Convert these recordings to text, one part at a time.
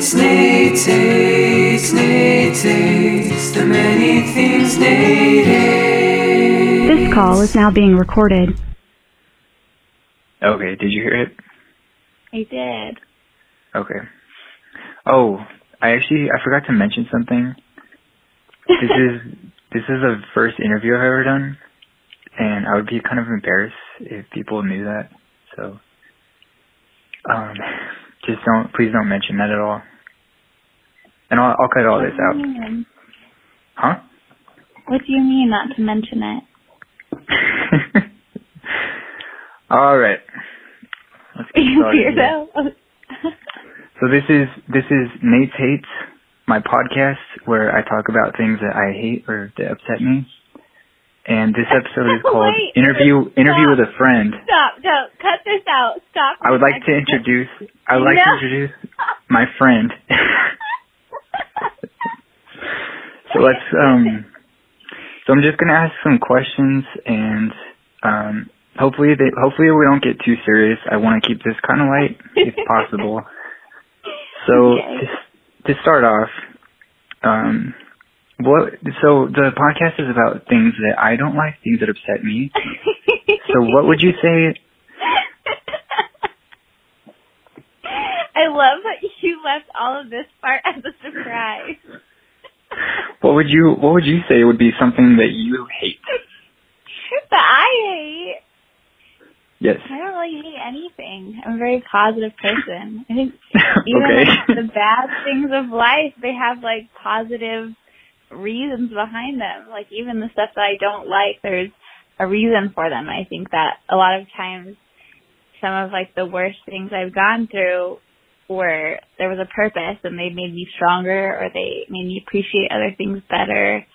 Tates, Nate Tates, Nate Tates, the many things Nate. This call is now being recorded. Okay, did you hear it? I did. Okay. Oh, I actually I forgot to mention something. This is this is the first interview I've ever done, and I would be kind of embarrassed if people knew that. So, um, just don't please don't mention that at all. And I'll I'll cut all this out. mean? Huh? What do you mean not to mention it? all right. Let's get started. So this is this is Nate's Hates, my podcast where I talk about things that I hate or that upset me. And this episode is called Wait, Interview Interview stop. with a Friend. Stop! Don't cut this out. Stop. I would like to introduce I would like to introduce my friend. So let's um so I'm just gonna ask some questions and um hopefully they hopefully we don't get too serious. I wanna keep this kinda light if possible. So Okay. to, to start off, um, what? So the podcast is about things that I don't like, things that upset me. So what would you say? I love that you left all of this part as a surprise. What would you? What would you say would be something that you hate? that I hate. Yes. I don't really hate anything. I'm a very positive person. I think even okay. like, the bad things of life, they have like positive reasons behind them. Like even the stuff that I don't like, there's a reason for them. I think that a lot of times some of like the worst things I've gone through were there was a purpose and they made me stronger or they made me appreciate other things better.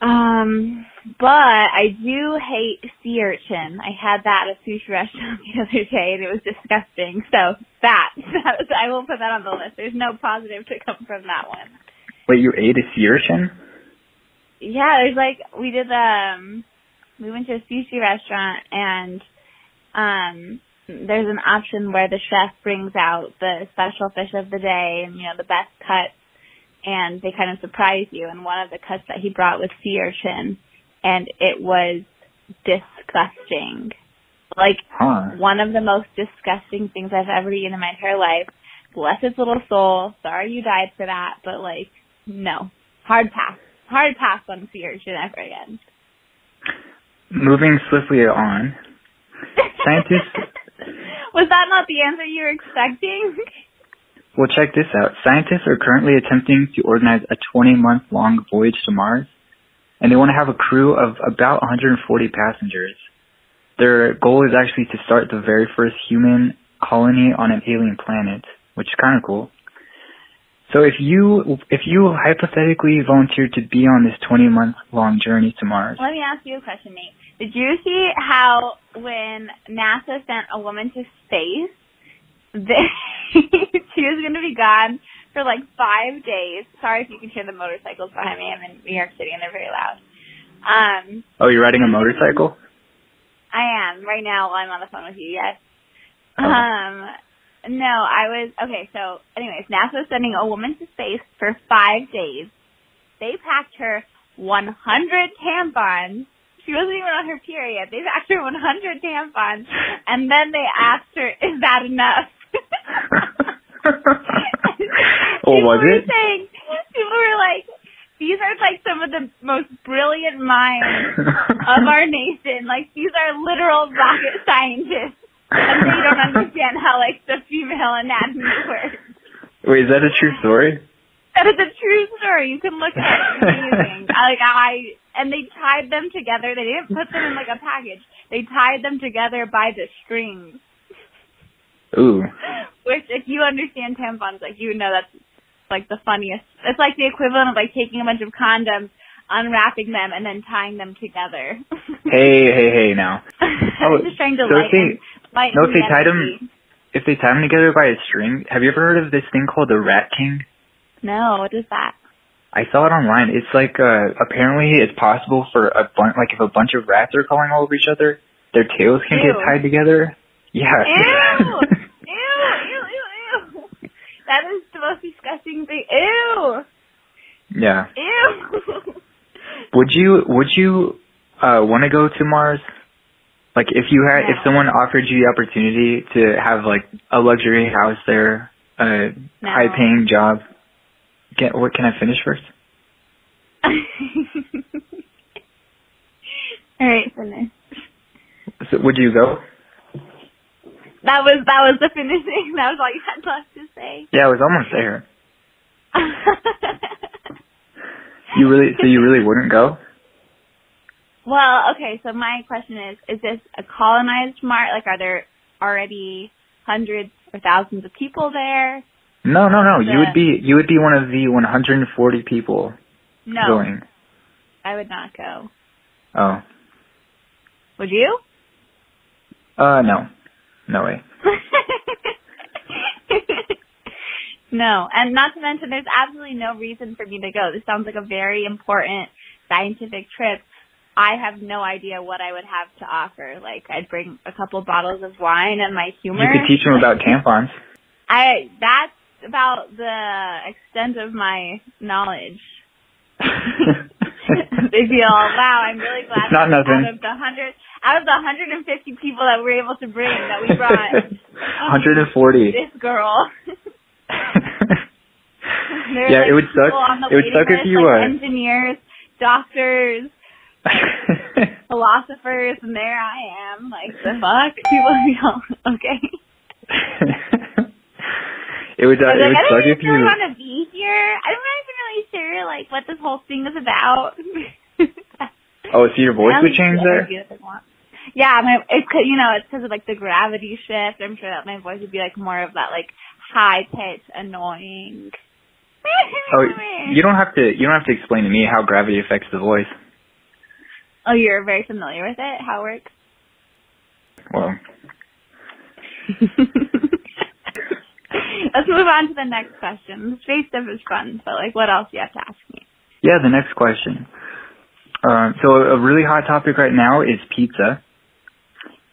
Um, but I do hate sea urchin. I had that at a sushi restaurant the other day and it was disgusting. So that, that was, I will put that on the list. There's no positive to come from that one. Wait, you ate a sea urchin? Yeah, there's like we did um we went to a sushi restaurant and um there's an option where the chef brings out the special fish of the day and you know the best cuts and they kind of surprise you and one of the cuts that he brought was sea urchin and it was disgusting. Like Huh. one of the most disgusting things I've ever eaten in my entire life. Bless its little soul. Sorry you died for that, but like, no. Hard pass. Hard pass on sea urchin ever again. Moving swiftly on. Scientists- Was that not the answer you were expecting? Well, check this out. Scientists are currently attempting to organize a 20-month long voyage to Mars, and they want to have a crew of about 140 passengers. Their goal is actually to start the very first human colony on an alien planet, which is kind of cool. So if you if you hypothetically volunteered to be on this 20 month long journey to Mars, Let me ask you a question, Nate. Did you see how when NASA sent a woman to space, they, she was going to be gone for like five days. Sorry if you can hear the motorcycles behind me. I'm in New York City and they're very loud. Um, oh, you're riding a motorcycle? I am right now while I'm on the phone with you. Yes. Oh. Um, no, I was okay. So, anyways, NASA is sending a woman to space for five days. They packed her 100 tampons. She wasn't even on her period. They packed her 100 tampons, and then they asked her, "Is that enough?" oh, was it? Saying, people were like, "These are like some of the most brilliant minds of our nation. Like these are literal rocket scientists, and they don't understand how like the female anatomy works. Wait, is that a true story? That is a true story. You can look at it. It's amazing. like I and they tied them together. They didn't put them in like a package. They tied them together by the strings. Ooh. Which, if you understand tampons, like you know that's like the funniest. It's like the equivalent of like taking a bunch of condoms, unwrapping them, and then tying them together. Hey, hey, hey! Now, I'm oh, just trying to so if lighten, they- lighten no, if the they tied them, if they tied them together by a string, have you ever heard of this thing called the Rat King? No, what is that? I saw it online. It's like uh, apparently it's possible for a bunch, like if a bunch of rats are crawling all over each other, their tails can ew. get tied together. Yeah. Ew. ew! Ew! Ew! Ew! That is the most disgusting thing. Ew. Yeah. Ew. would you Would you uh, want to go to Mars? Like if you had, yeah. if someone offered you the opportunity to have like a luxury house there, a no. high paying job. Can what can I finish first? All right, finish. So would you go? That was that was the finishing. That was all you had left to say. Yeah, I was almost there. You really so you really wouldn't go? well, okay. So my question is: Is this a colonized mart? Like, are there already hundreds or thousands of people there? No, no, no. You would be you would be one of the 140 people No, going. I would not go. Oh, Would you? uh, no, no way. no, and not to mention, there's absolutely no reason for me to go. This sounds like a very important scientific trip. I have no idea what I would have to offer. Like, I'd bring a couple bottles of wine and my humor. You could teach them about tampons. I that's about the extent of my knowledge. they feel, wow, I'm really glad It's not nothing. out of the hundred out of the hundred and fifty people that we were able to bring that we brought 140. this girl. Yeah, like, it would suck- people on the it would suck if you, like, uh, engineers, doctors, philosophers, and there I am. Like the fuck, people feel okay. It would uh, I was it like, would I don't even really want to be here. I'm not even really sure like what this whole thing is about. Oh, so your voice would change there? I would do what Yeah, my it's 'cause, you know it's because of like the gravity shift. I'm sure that my voice would be like more of that like high pitched, annoying. Oh, you don't have to. You don't have to explain to me how gravity affects the voice. Oh, you're very familiar with it. How it works. Well, Let's move on to the next question. The space stuff is fun, but like, what else do you have to ask me? yeah. The next question. Um, so a really hot topic right now is pizza.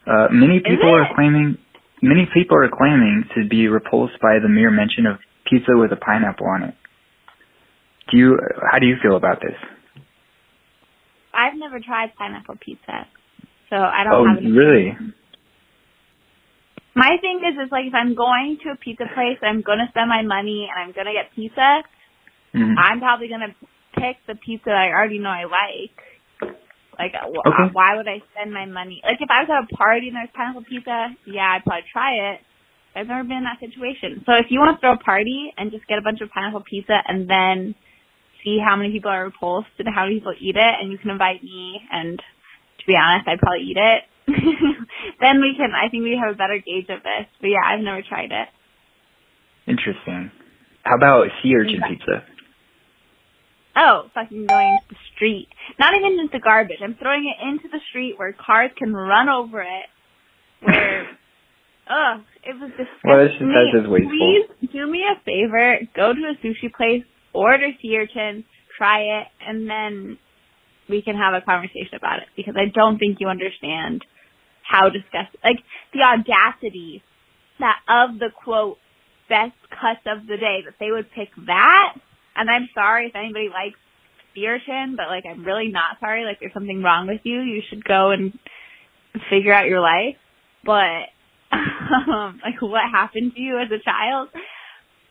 Uh, many people are claiming. Many people are claiming to be repulsed by the mere mention of pizza with a pineapple on it. Do you? How do you feel about this? I've never tried pineapple pizza, so I don't Oh, have really? opinion. My thing is, is like if I'm going to a pizza place, I'm gonna spend my money and I'm gonna get pizza. Mhm. I'm probably gonna pick the pizza I already know I like. Like, wh- Okay. why would I spend my money? Like, if I was at a party and there's pineapple pizza, yeah, I'd probably try it. I've never been in that situation. So if you want to throw a party and just get a bunch of pineapple pizza and then see how many people are repulsed and how many people eat it, and you can invite me, and to be honest, I'd probably eat it. then we can. I think we have a better gauge of this. But yeah, I've never tried it. Interesting. How about sea urchin Okay. pizza? Oh, fucking going into the street. Not even into garbage. I'm throwing it into the street where cars can run over it. Where, ugh, it was disgusting. Well, that's just- that's just wasteful. Please do me a favor. Go to a sushi place, order sea urchin, try it, and then we can have a conversation about it. Because I don't think you understand how disgusting, like the audacity that of the quote best cuts of the day that they would pick that. And I'm sorry if anybody likes urchin, but like I'm really not sorry. Like there's something wrong with you. You should go and figure out your life. But um, like what happened to you as a child?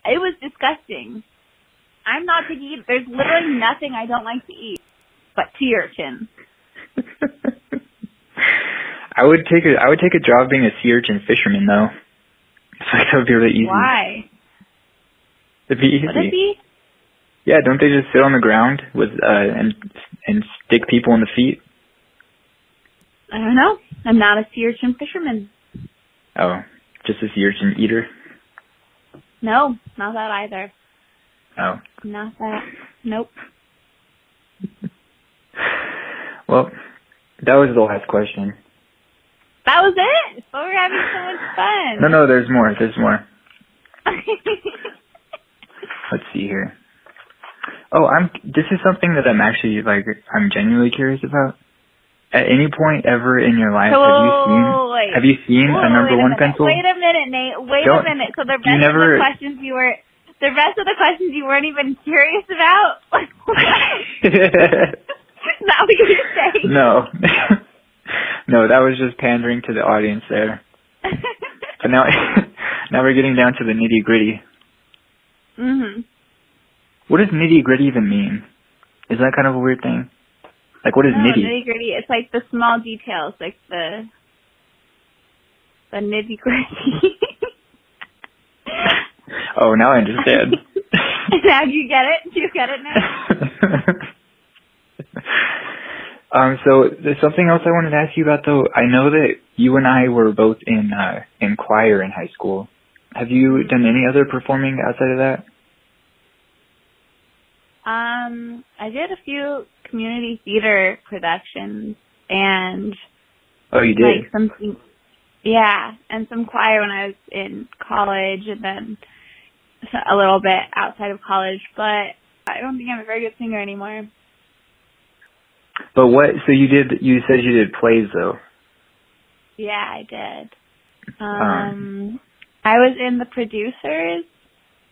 It was disgusting. I'm not eat. There's literally nothing I don't like to eat, but urchin. I would take a I would take a job being a sea urchin fisherman though. So that would be really easy. Why? It'd be easy. Would it be? Yeah, don't they just sit on the ground with uh and and stick people in the feet? I don't know. I'm not a sea urchin fisherman. Oh, just a sea urchin eater. No, not that either. Oh, Not that. Nope. well, that was the last question. That was it. But we're having so much fun. No, no, there's more. There's more. Let's see here. Oh, I'm. This is something that I'm actually like. I'm genuinely curious about. At any point ever in your life, So, have you seen wait. have you seen Whoa, a number wait one minute. pencil? Wait a minute, Nate. Wait Don't- a minute. So the rest never- of the questions you were, the rest of the questions you weren't even curious about. that what you're saying? No. No, that was just pandering to the audience there. But now, now we're getting down to the nitty gritty. mhm. What does nitty gritty even mean? Is that kind of a weird thing? Like, what is No, nitty? nitty gritty. It's like the small details, like the the nitty gritty. Oh, now I understand. now do you get it? Do you get it now? Um, so there's something else I wanted to ask you about though. I know that you and I were both in uh in choir in high school. Have you done any other performing outside of that? Um, I did a few community theater productions and Oh, you did. like some, yeah, and some choir when I was in college, and then a little bit outside of college. But I don't think I'm a very good singer anymore. But what? So you did? You said you did plays though. Yeah, I did. Um, Um, I was in the producers,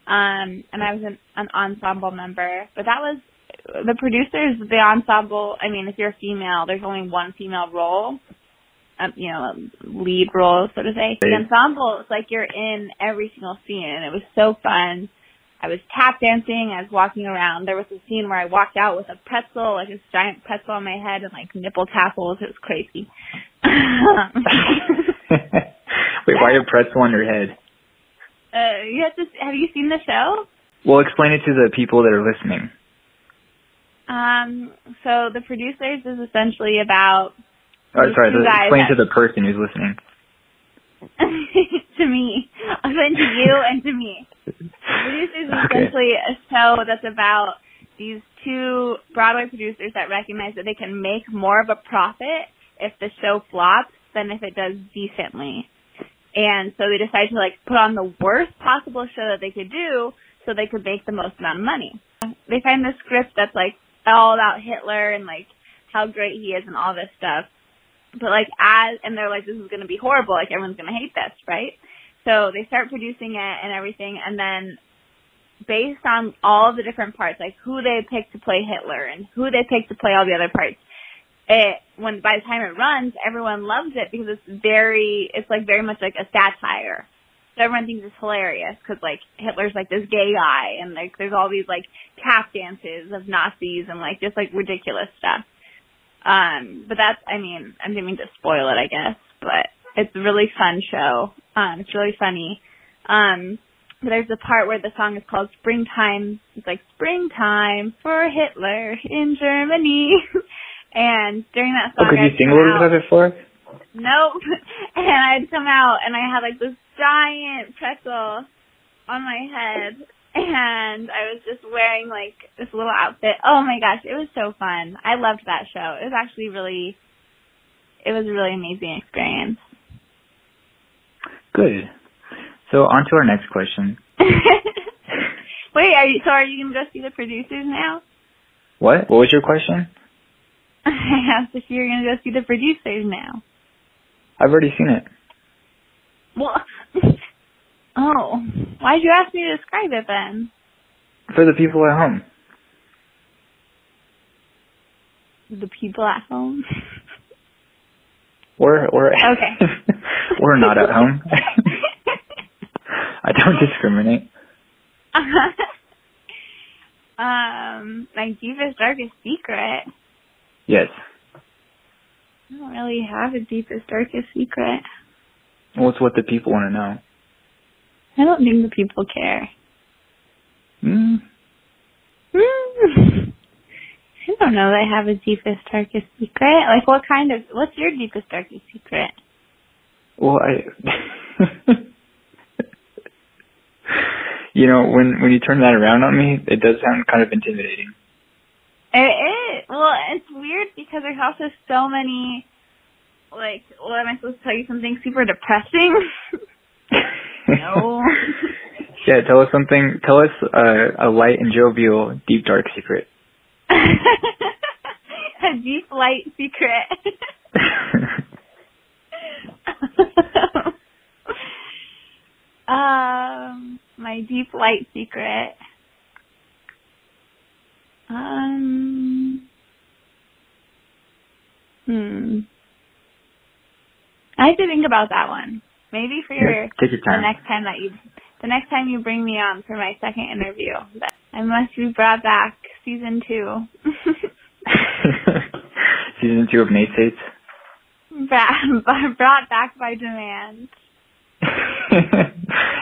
um, and I was an, an ensemble member. But that was the producers, the ensemble. I mean, if you're a female, there's only one female role. Um, you know, lead role, so to say. The ensemble, it's like you're in every single scene, and it was so fun. I was tap dancing. I was walking around. There was a scene where I walked out with a pretzel, like this giant pretzel on my head, and like nipple tassels. It was crazy. Wait, why a pretzel on your head? Uh, you have to. Have you seen the show? Well, explain it to the people that are listening. Um. So the producers is essentially about Oh, sorry, the, explain that- to the person who's listening. to me, and to you, and to me. Producers is Okay. essentially a show that's about these two Broadway producers that recognize that they can make more of a profit if the show flops than if it does decently. And so they decide to like put on the worst possible show that they could do so they could make the most amount of money. They find this script that's like all about Hitler and like how great he is and all this stuff. But like as and they're like this is going to be horrible, like everyone's going to hate this, right? So they start producing it and everything and then based on all the different parts, like who they pick to play Hitler and who they pick to play all the other parts, it when by the time it runs, everyone loves it because it's very, it's like very much like a satire. So everyone thinks it's hilarious because like Hitler's like this gay guy and like there's all these like tap dances of Nazis and like just like ridiculous stuff. Um, but that's, I mean, I didn't mean to spoil it, I guess, but it's a really fun show. Um, it's really funny. Um, but there's a part where the song is called Springtime. It's like Springtime for Hitler in Germany. and during that Oh, song, could you I'd sing a little bit of it for us? Nope. And I'd come out and I had like this giant pretzel on my head and I was just wearing like this little outfit. Oh my gosh, it was so fun. I loved that show. It was actually really it was a really amazing experience. Good. So on to our next question. Wait, are you so are you gonna go see the producers now? What? What was your question? I asked if you're gonna go see the producers now. I've already seen it. Well Oh. Why'd you ask me to describe it then? For the people at home. The people at home. Or or Okay. Or not at home. I don't discriminate. um, my deepest, darkest secret. Yes. I don't really have a deepest, darkest secret. Well, it's what the people want to know. I don't think the people care. Mm, Hmm. I don't know that I have a deepest, darkest secret. Like, what kind of, what's your deepest, darkest secret? Well, I. you know, when when you turn that around on me, it does sound kind of intimidating. It is. Well, it's weird because there's also so many, like, what am I supposed to tell you? Something super depressing? No. yeah, tell us something. Tell us uh, a light and jovial, deep dark secret. a deep light secret um, my deep light secret. Um, hmm. I have to think about that one. Maybe for your, yeah, take your time. the next time that you the next time you bring me on for my second interview. I must be brought back season two. season two of Nate's brought, brought back by demand.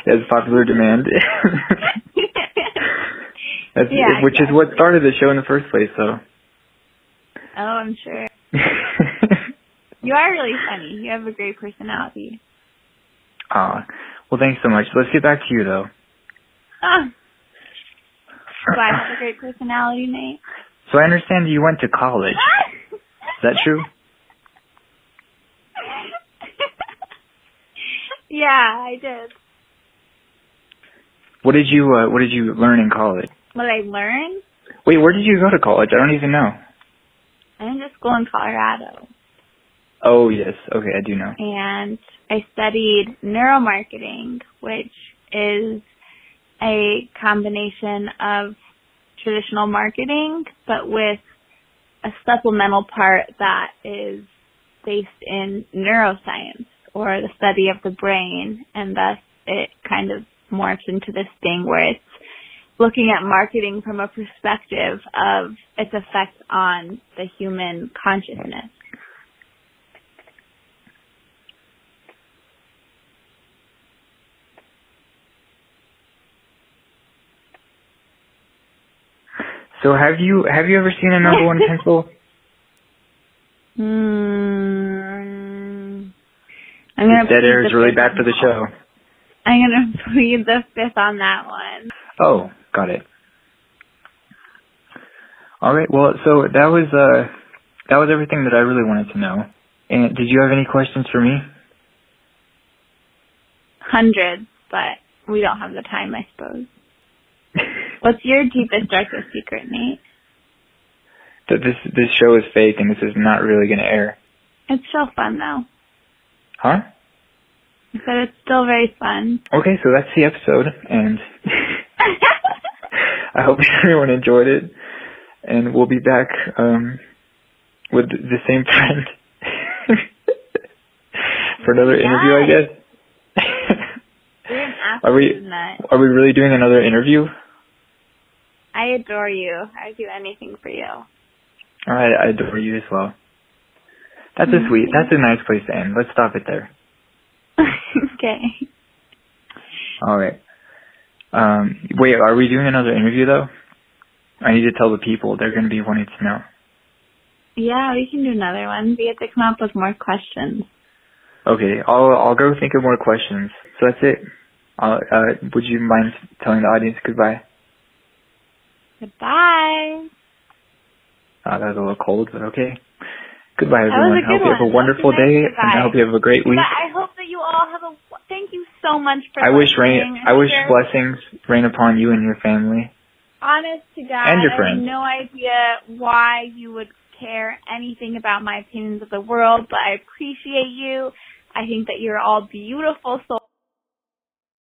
As popular demand. Yeah, which is what started the show in the first place, so. Oh, I'm sure. You are really funny. You have a great personality. uh, well, thanks so much. Let's get back to you, though. Oh. Do I have a great personality, Nate? So I understand you went to college. Is that true? Yeah, I did. What did you uh, What did you learn in college? What I learned? Wait, where did you go to college? I don't even know. I went to school in Colorado, Oh yes, okay, I do know. and I studied neuromarketing, which is a combination of traditional marketing, but with a supplemental part that is based in neuroscience or the study of the brain, and thus it kind of morphs into this thing where it's looking at marketing from a perspective of its effect on the human consciousness. So have you have you ever seen a number one pencil? Hmm. I'm gonna Dead air is really bad for the show. I'm gonna plead the fifth on that one. Oh, got it. All right. Well, so that was uh that was everything that I really wanted to know. And did you have any questions for me? Hundreds, but we don't have the time, I suppose. What's your deepest, darkest secret, Nate? that this this show is fake and this is not really going to air. It's so fun though. Huh? I said it's still very fun. Okay, so that's the episode and I hope everyone enjoyed it and we'll be back um with the same friend for another interview, I guess. You're we- Are we really doing another interview? I adore you. I'd do anything for you. All right, I adore you as well. That's a sweet. That's a nice place to end. Let's stop it there. okay. All right. Um, wait, are we doing another interview though? I need to tell the people. They're going to be wanting to know. Yeah, we can do another one. We have to come up with more questions. Okay, I'll I'll go think of more questions. So that's it. Uh, uh, would you mind telling the audience goodbye? Goodbye. Uh, that was a little cold, but okay. Goodbye, everyone. I hope you have a wonderful That was a day, and I hope you have a great week. But I hope that you all have a. Thank you so much for. I wish rain. I wish Sure. blessings rain upon you and your family. Honest to God, And your I friends. have no idea why you would care anything about my opinions of the world, but I appreciate you. I think that you're all beautiful souls.